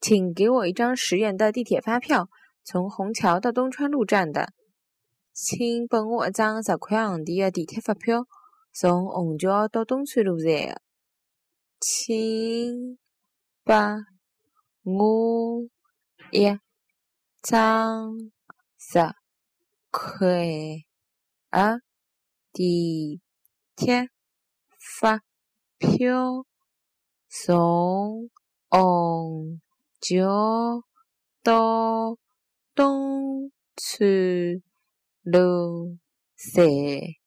请给我一张十元的地铁发票，从虹桥到东川路站的。请拨我一张十块洋钿的地铁发票，从虹桥到东川路站的。请拨我一张十块的地铁发票，从虹桥到东川路站。